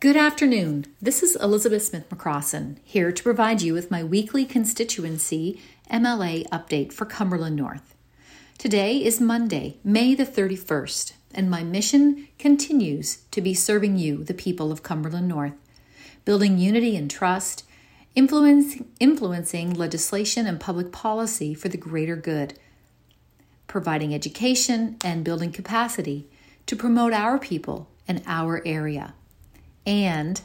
Good afternoon. This is Elizabeth Smith McCrossin here to provide you with my weekly constituency MLA update for Cumberland North. Today is Monday, May the 31st, and my mission continues to be serving you, the people of Cumberland North, building unity and trust, influencing, influencing legislation and public policy for the greater good, providing education and building capacity to promote our people and our area and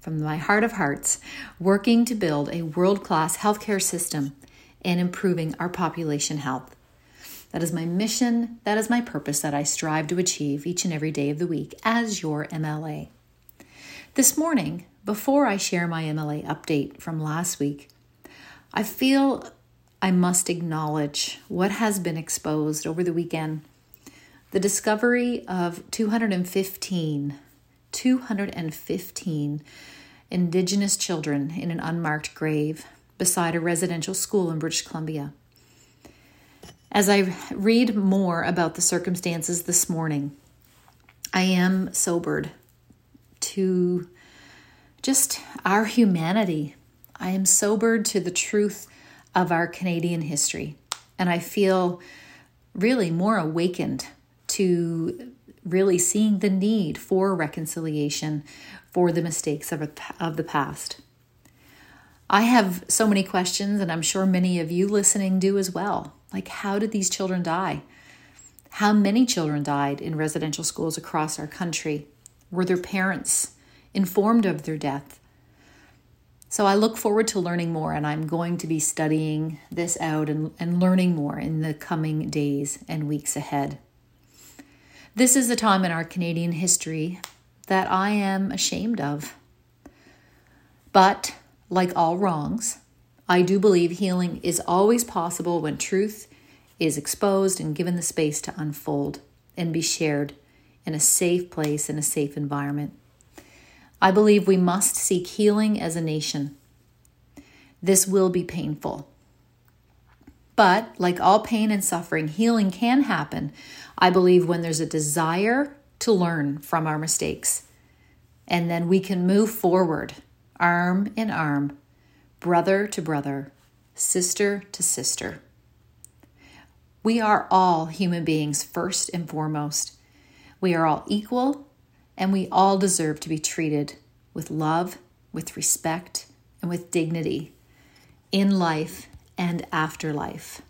from my heart of hearts, working to build a world class healthcare system and improving our population health. That is my mission, that is my purpose that I strive to achieve each and every day of the week as your MLA. This morning, before I share my MLA update from last week, I feel I must acknowledge what has been exposed over the weekend the discovery of 215 215 Indigenous children in an unmarked grave beside a residential school in British Columbia. As I read more about the circumstances this morning, I am sobered to just our humanity. I am sobered to the truth of our Canadian history. And I feel really more awakened to really seeing the need for reconciliation for the mistakes of, of the past. I have so many questions, and I'm sure many of you listening do as well. Like, how did these children die? How many children died in residential schools across our country? Were their parents informed of their death? So I look forward to learning more, and I'm going to be studying this out and, and learning more in the coming days and weeks ahead. This is a time in our Canadian history that I am ashamed of. But, like all wrongs, I do believe healing is always possible when truth is exposed and given the space to unfold and be shared in a safe place, in a safe environment. I believe we must seek healing as a nation. This will be painful. But, like all pain and suffering, healing can happen I believe when there's a desire to learn from our mistakes, and then we can move forward, arm in arm, brother to brother, sister to sister. We are all human beings first and foremost. We are all equal, and we all deserve to be treated with love, with respect, and with dignity in life and afterlife.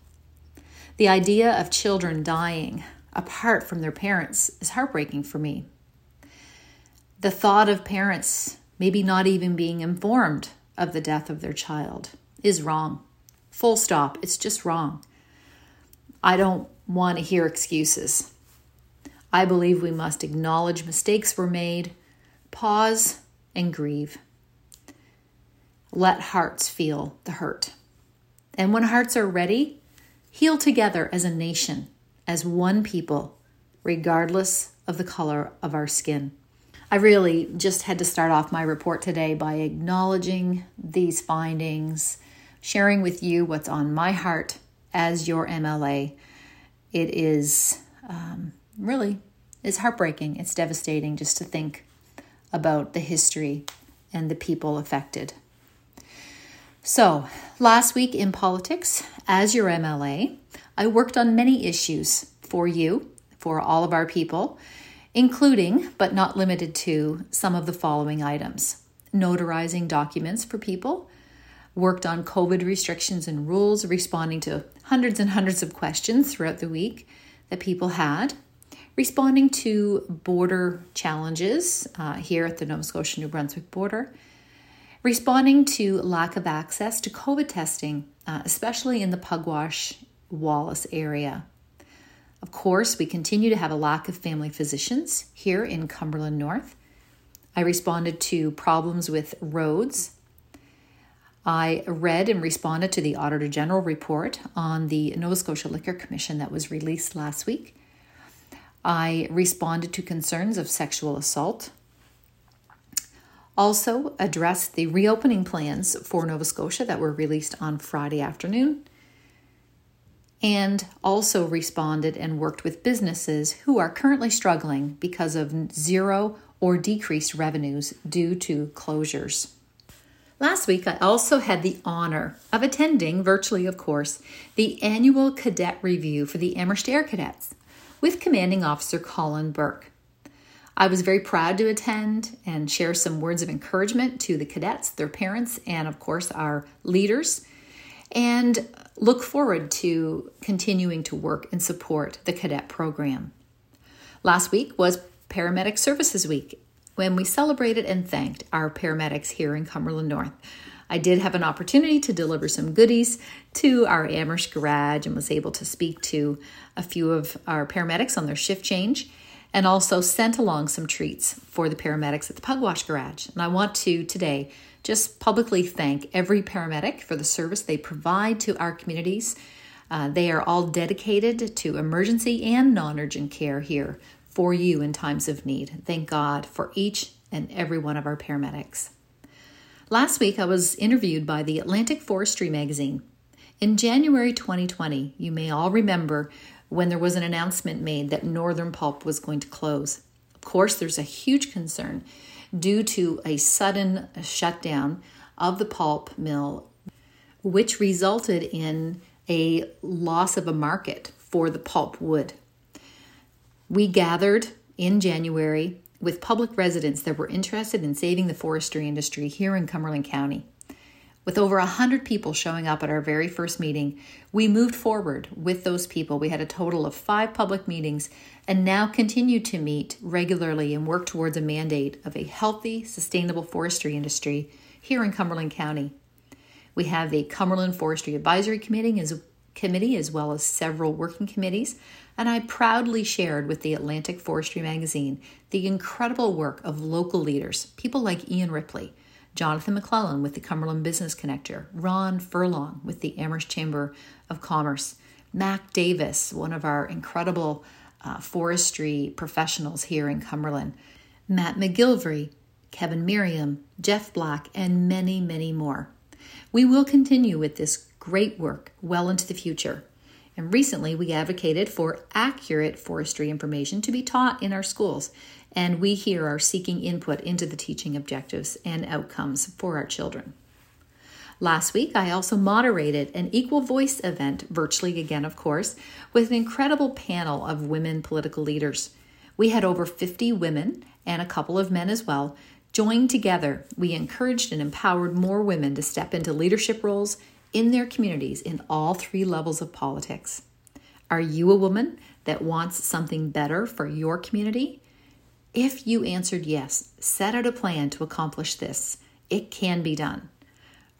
The idea of children dying apart from their parents is heartbreaking for me. The thought of parents maybe not even being informed of the death of their child is wrong. Full stop. It's just wrong. I don't want to hear excuses. I believe we must acknowledge mistakes were made, pause, and grieve. Let hearts feel the hurt. And when hearts are ready, heal together as a nation as one people, regardless of the color of our skin. I really just had to start off my report today by acknowledging these findings, sharing with you what's on my heart as your MLA. It is um, really it's heartbreaking. It's devastating just to think about the history and the people affected. So, last week in politics, as your MLA, I worked on many issues for you, for all of our people, including, but not limited to, some of the following items. Notarizing documents for people, worked on COVID restrictions and rules, responding to hundreds and hundreds of questions throughout the week that people had, responding to border challenges uh, here at the Nova Scotia New Brunswick border, responding to lack of access to COVID testing, uh, especially in the Pugwash Wallace area. Of course, we continue to have a lack of family physicians here in Cumberland North. I responded to problems with roads. I read and responded to the Auditor General report on the Nova Scotia Liquor Commission that was released last week. I responded to concerns of sexual assault. Also, addressed the reopening plans for Nova Scotia that were released on Friday afternoon and also responded and worked with businesses who are currently struggling because of zero or decreased revenues due to closures. Last week, I also had the honor of attending, virtually of course, the annual cadet review for the Amherst Air Cadets with Commanding Officer Colin Burke. I was very proud to attend and share some words of encouragement to the cadets, their parents, and of course our leaders, and look forward to continuing to work and support the cadet program. Last week was Paramedic Services Week when we celebrated and thanked our paramedics here in Cumberland North. I did have an opportunity to deliver some goodies to our Amherst garage and was able to speak to a few of our paramedics on their shift change and also sent along some treats for the paramedics at the Pugwash garage. And I want to today just publicly thank every paramedic for the service they provide to our communities. Uh, they are all dedicated to emergency and non urgent care here for you in times of need. Thank God for each and every one of our paramedics. Last week, I was interviewed by the Atlantic Forestry magazine. In January 2020, you may all remember when there was an announcement made that Northern Pulp was going to close. Of course, there's a huge concern due to a sudden shutdown of the pulp mill, which resulted in a loss of a market for the pulp wood. We gathered in January with public residents that were interested in saving the forestry industry here in Cumberland County. With over 100 people showing up at our very first meeting, we moved forward with those people. We had a total of five public meetings and now continue to meet regularly and work towards a mandate of a healthy, sustainable forestry industry here in Cumberland County. We have the Cumberland Forestry Advisory Committee as, committee as well as several working committees and I proudly shared with the Atlantic Forestry magazine the incredible work of local leaders, people like Ian Ripley, Jonathan McClellan with the Cumberland Business Connector, Ron Furlong with the Amherst Chamber of Commerce, Mac Davis, one of our incredible uh, forestry professionals here in Cumberland, Matt McGilvery, Kevin Miriam, Jeff Black, and many, many more. We will continue with this great work well into the future. And recently, we advocated for accurate forestry information to be taught in our schools. And we here are seeking input into the teaching objectives and outcomes for our children. Last week, I also moderated an Equal Voice event, virtually again, of course, with an incredible panel of women political leaders. We had over 50 women and a couple of men as well. Joined together, we encouraged and empowered more women to step into leadership roles in their communities in all three levels of politics. Are you a woman that wants something better for your community? If you answered yes, set out a plan to accomplish this. It can be done.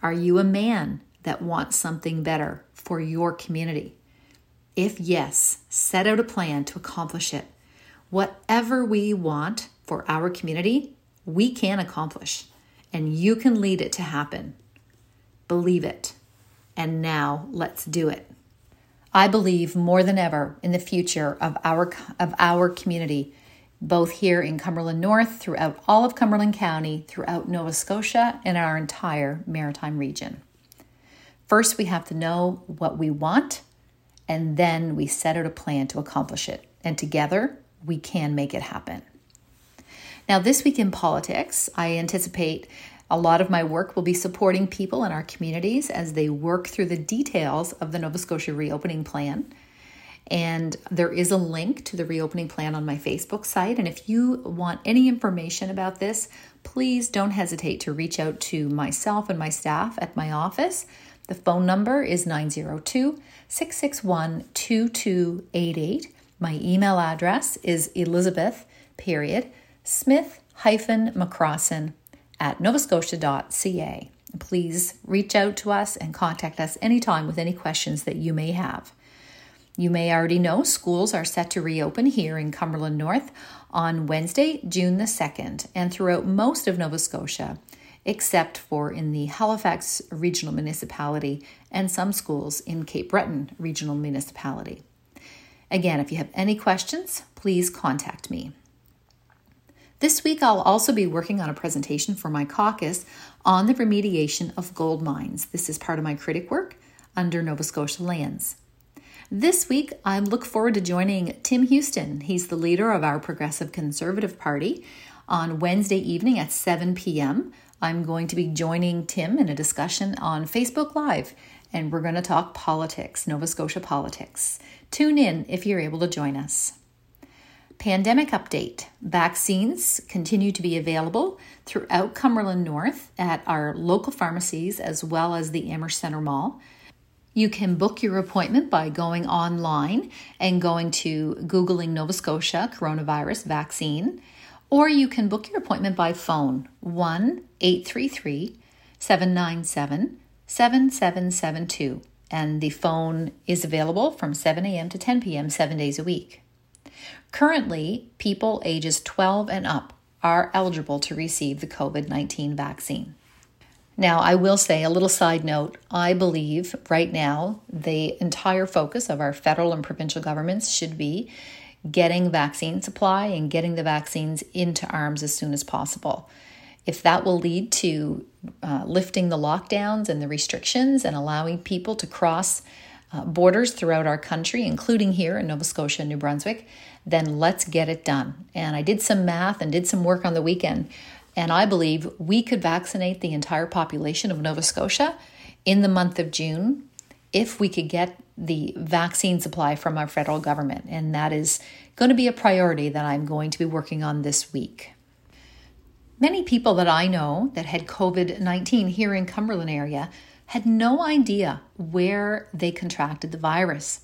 Are you a man that wants something better for your community? If yes, set out a plan to accomplish it. Whatever we want for our community, we can accomplish, and you can lead it to happen. Believe it and now let's do it. I believe more than ever in the future of our of our community, both here in Cumberland North, throughout all of Cumberland County, throughout Nova Scotia, and our entire maritime region. First, we have to know what we want, and then we set out a plan to accomplish it. And together, we can make it happen. Now, this week in politics, I anticipate a lot of my work will be supporting people in our communities as they work through the details of the Nova Scotia reopening plan. And there is a link to the reopening plan on my Facebook site. And if you want any information about this, please don't hesitate to reach out to myself and my staff at my office. The phone number is 902 661 2288. My email address is Elizabeth, period, Smith hyphen McCrossin at novascotia.ca. Please reach out to us and contact us anytime with any questions that you may have. You may already know schools are set to reopen here in Cumberland North on Wednesday, June the 2nd, and throughout most of Nova Scotia, except for in the Halifax Regional Municipality and some schools in Cape Breton Regional Municipality. Again, if you have any questions, please contact me. This week, I'll also be working on a presentation for my caucus on the remediation of gold mines. This is part of my critic work under Nova Scotia Lands. This week, I look forward to joining Tim Houston. He's the leader of our Progressive Conservative Party On Wednesday evening at 7 p.m., I'm going to be joining Tim in a discussion on Facebook Live, and we're going to talk politics, Nova Scotia politics. Tune in if you're able to join us. Pandemic update vaccines continue to be available throughout Cumberland North at our local pharmacies as well as the Amherst Centre Mall. You can book your appointment by going online and going to Googling Nova Scotia coronavirus vaccine, or you can book your appointment by phone 1 833 797 7772. And the phone is available from 7 a.m. to 10 p.m., seven days a week. Currently, people ages 12 and up are eligible to receive the COVID 19 vaccine. Now, I will say a little side note I believe right now the entire focus of our federal and provincial governments should be getting vaccine supply and getting the vaccines into arms as soon as possible. If that will lead to uh, lifting the lockdowns and the restrictions and allowing people to cross uh, borders throughout our country, including here in Nova Scotia and New Brunswick, then let's get it done. And I did some math and did some work on the weekend, and I believe we could vaccinate the entire population of Nova Scotia in the month of June if we could get the vaccine supply from our federal government. And that is going to be a priority that I'm going to be working on this week. Many people that I know that had COVID 19 here in Cumberland area had no idea where they contracted the virus.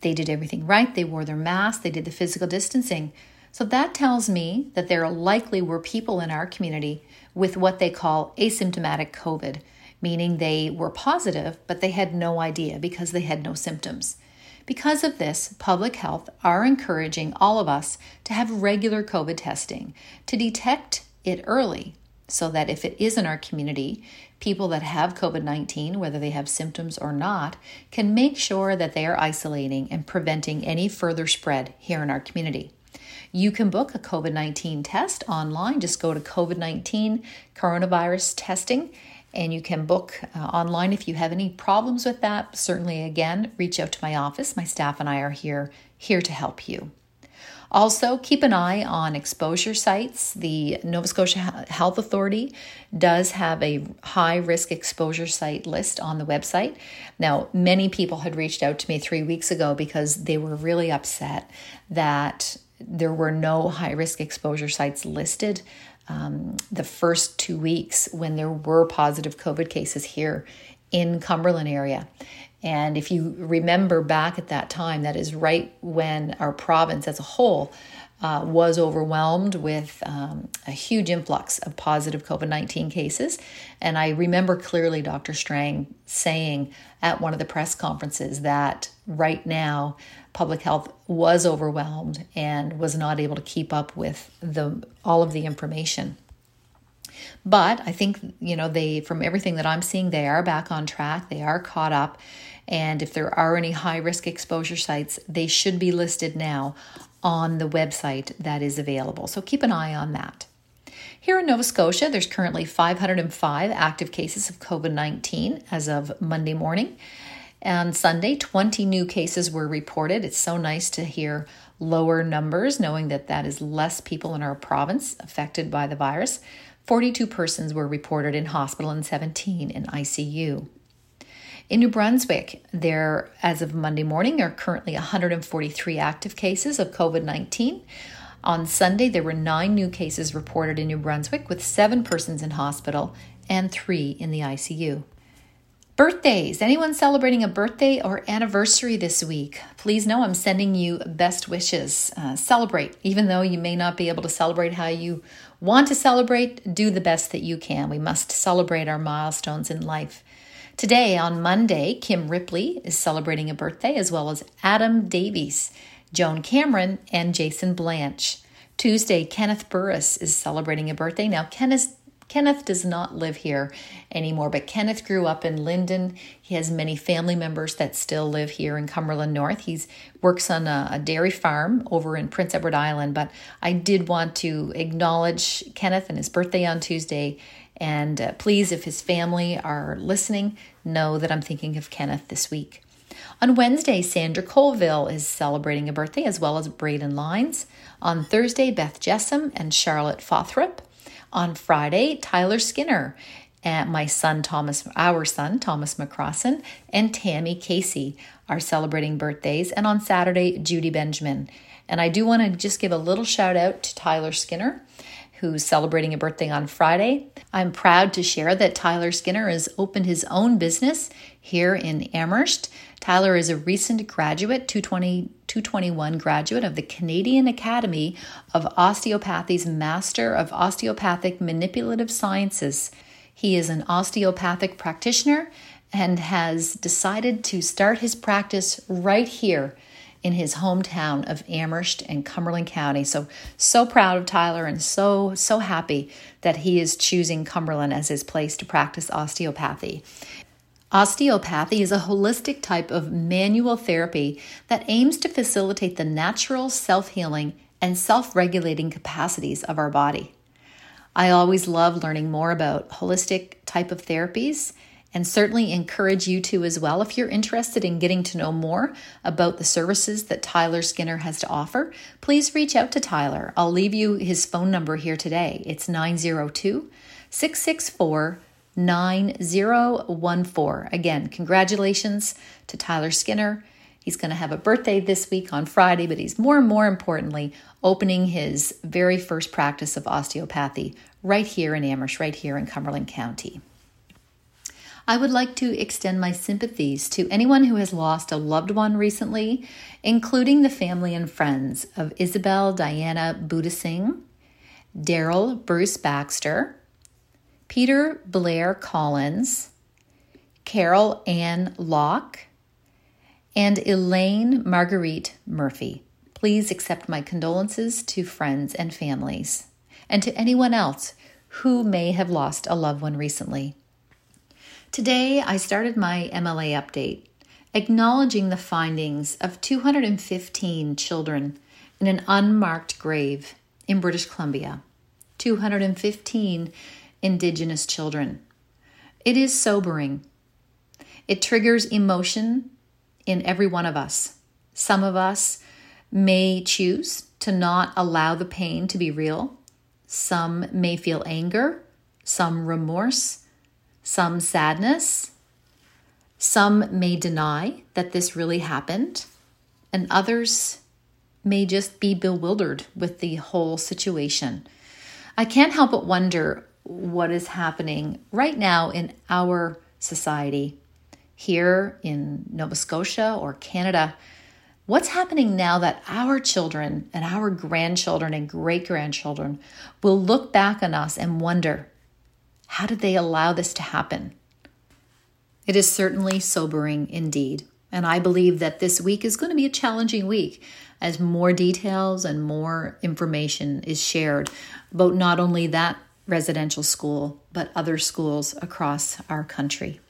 They did everything right, they wore their masks, they did the physical distancing. So that tells me that there likely were people in our community with what they call asymptomatic COVID, meaning they were positive, but they had no idea because they had no symptoms. Because of this, public health are encouraging all of us to have regular COVID testing to detect it early so that if it is in our community, people that have COVID 19, whether they have symptoms or not, can make sure that they are isolating and preventing any further spread here in our community. You can book a COVID 19 test online. Just go to COVID 19 coronavirus testing and you can book uh, online if you have any problems with that. Certainly, again, reach out to my office. My staff and I are here here to help you. Also, keep an eye on exposure sites. The Nova Scotia Health Authority does have a high risk exposure site list on the website. Now, many people had reached out to me three weeks ago because they were really upset that there were no high risk exposure sites listed um, the first two weeks when there were positive COVID cases here in Cumberland area. And if you remember back at that time, that is right when our province as a whole uh, was overwhelmed with um, a huge influx of positive COVID 19 cases. And I remember clearly Dr. Strang saying at one of the press conferences that right now public health was overwhelmed and was not able to keep up with the all of the information. But I think, you know, they, from everything that I'm seeing, they are back on track. They are caught up. And if there are any high risk exposure sites, they should be listed now on the website that is available. So keep an eye on that. Here in Nova Scotia, there's currently 505 active cases of COVID 19 as of Monday morning. And Sunday, 20 new cases were reported. It's so nice to hear lower numbers, knowing that that is less people in our province affected by the virus. 42 persons were reported in hospital and 17 in ICU. In New Brunswick, there, as of Monday morning, are currently 143 active cases of COVID 19. On Sunday, there were nine new cases reported in New Brunswick, with seven persons in hospital and three in the ICU. Birthdays. Anyone celebrating a birthday or anniversary this week? Please know I'm sending you best wishes. Uh, celebrate, even though you may not be able to celebrate how you Want to celebrate? Do the best that you can. We must celebrate our milestones in life. Today, on Monday, Kim Ripley is celebrating a birthday, as well as Adam Davies, Joan Cameron, and Jason Blanche. Tuesday, Kenneth Burris is celebrating a birthday. Now, Kenneth Kenneth does not live here anymore, but Kenneth grew up in Linden. He has many family members that still live here in Cumberland North. He works on a, a, dairy farm over in Prince Edward Island, but I did want to acknowledge Kenneth and his birthday on Tuesday. And uh, please, if his family are listening, know that I'm thinking of Kenneth this week. On Wednesday, Sandra Colville is celebrating a birthday, as well as Braden Lines. On Thursday, Beth Jessam and Charlotte Fothrop. On Friday, Tyler Skinner and my son Thomas, our son Thomas McCrossin, and Tammy Casey are celebrating birthdays. And on Saturday, Judy Benjamin. And I do want to just give a little shout out to Tyler Skinner who's celebrating a birthday on Friday. I'm proud to share that Tyler Skinner has opened his own business here in Amherst. Tyler is a recent graduate, 220, 221 graduate of the Canadian Academy of Osteopathy's Master of Osteopathic Manipulative Sciences. He is an osteopathic practitioner and has decided to start his practice right here in his hometown of Amherst and Cumberland County. So, so proud of Tyler and so, so happy that he is choosing Cumberland as his place to practice osteopathy. Osteopathy is a holistic type of manual therapy that aims to facilitate the natural self healing and self regulating capacities of our body. I always love learning more about holistic type of therapies and certainly encourage you to as well. If you're interested in getting to know more about the services that Tyler Skinner has to offer, please reach out to Tyler. I'll leave you his phone number here today. It's 902 664 9014. Again, congratulations to Tyler Skinner. He's going to have a birthday this week on Friday, but he's more and more importantly opening his very first practice of osteopathy right here in Amherst, right here in Cumberland County. I would like to extend my sympathies to anyone who has lost a loved one recently, including the family and friends of Isabel Diana Budasing, Daryl Bruce Baxter, Peter Blair Collins, Carol Ann Locke, and Elaine Marguerite Murphy. Please accept my condolences to friends and families, and to anyone else who may have lost a loved one recently. Today, I started my MLA update acknowledging the findings of 215 children in an unmarked grave in British Columbia. 215 Indigenous children. It is sobering. It triggers emotion in every one of us. Some of us may choose to not allow the pain to be real. Some may feel anger, some remorse, some sadness. Some may deny that this really happened, and others may just be bewildered with the whole situation. I can't help but wonder what is happening right now in our society here in Nova Scotia or Canada. What's happening now that our children and our grandchildren and great grandchildren will look back on us and wonder how did they allow this to happen? It is certainly sobering indeed. And I believe that this week is going to be a challenging week as more details and more information is shared about not only that residential school, but other schools across our country.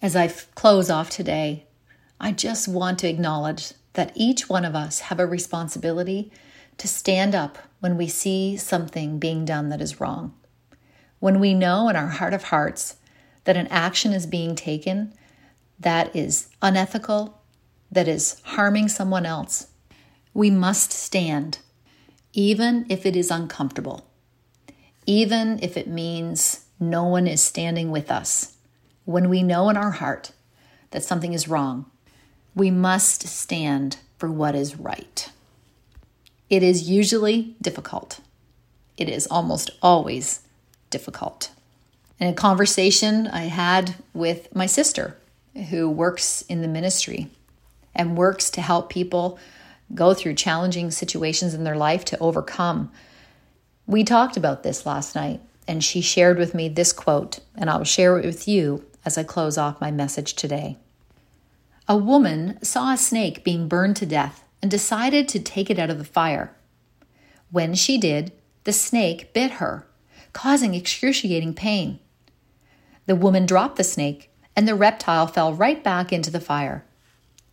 As I close off today, I just want to acknowledge that each one of us have a responsibility to stand up when we see something being done that is wrong. When we know in our heart of hearts that an action is being taken that is unethical, that is harming someone else, we must stand, even if it is uncomfortable, even if it means no one is standing with us. When we know in our heart that something is wrong, we must stand for what is right. It is usually difficult. It is almost always difficult. In a conversation I had with my sister, who works in the ministry and works to help people go through challenging situations in their life to overcome. We talked about this last night, and she shared with me this quote, and I'll share it with you as I close off my message today. A woman saw a snake being burned to death and decided to take it out of the fire. When she did, the snake bit her causing excruciating pain. The woman dropped the snake, and the reptile fell right back into the fire.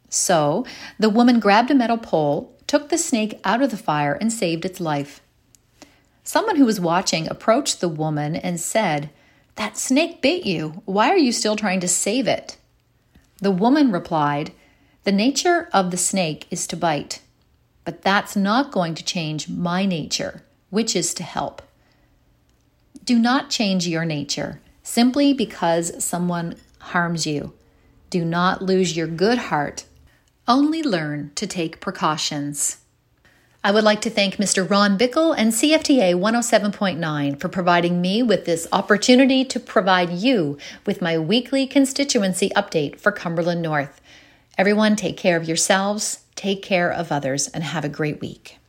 So the woman grabbed a metal pole, took the snake out of the fire, and saved its life. Someone who was watching approached the woman and said, That snake bit you. Why are you still trying to save it? The woman replied, The nature of the snake is to bite, but that's not going to change my nature, which is to help. Do not change your nature simply because someone harms you. Do not lose your good heart. Only learn to take precautions. I would like to thank Mr. Ron Bickle and CFTA 107.9 for providing me with this opportunity to provide you with my weekly constituency update for Cumberland North. Everyone, take care of yourselves, take care of others, and have a great week.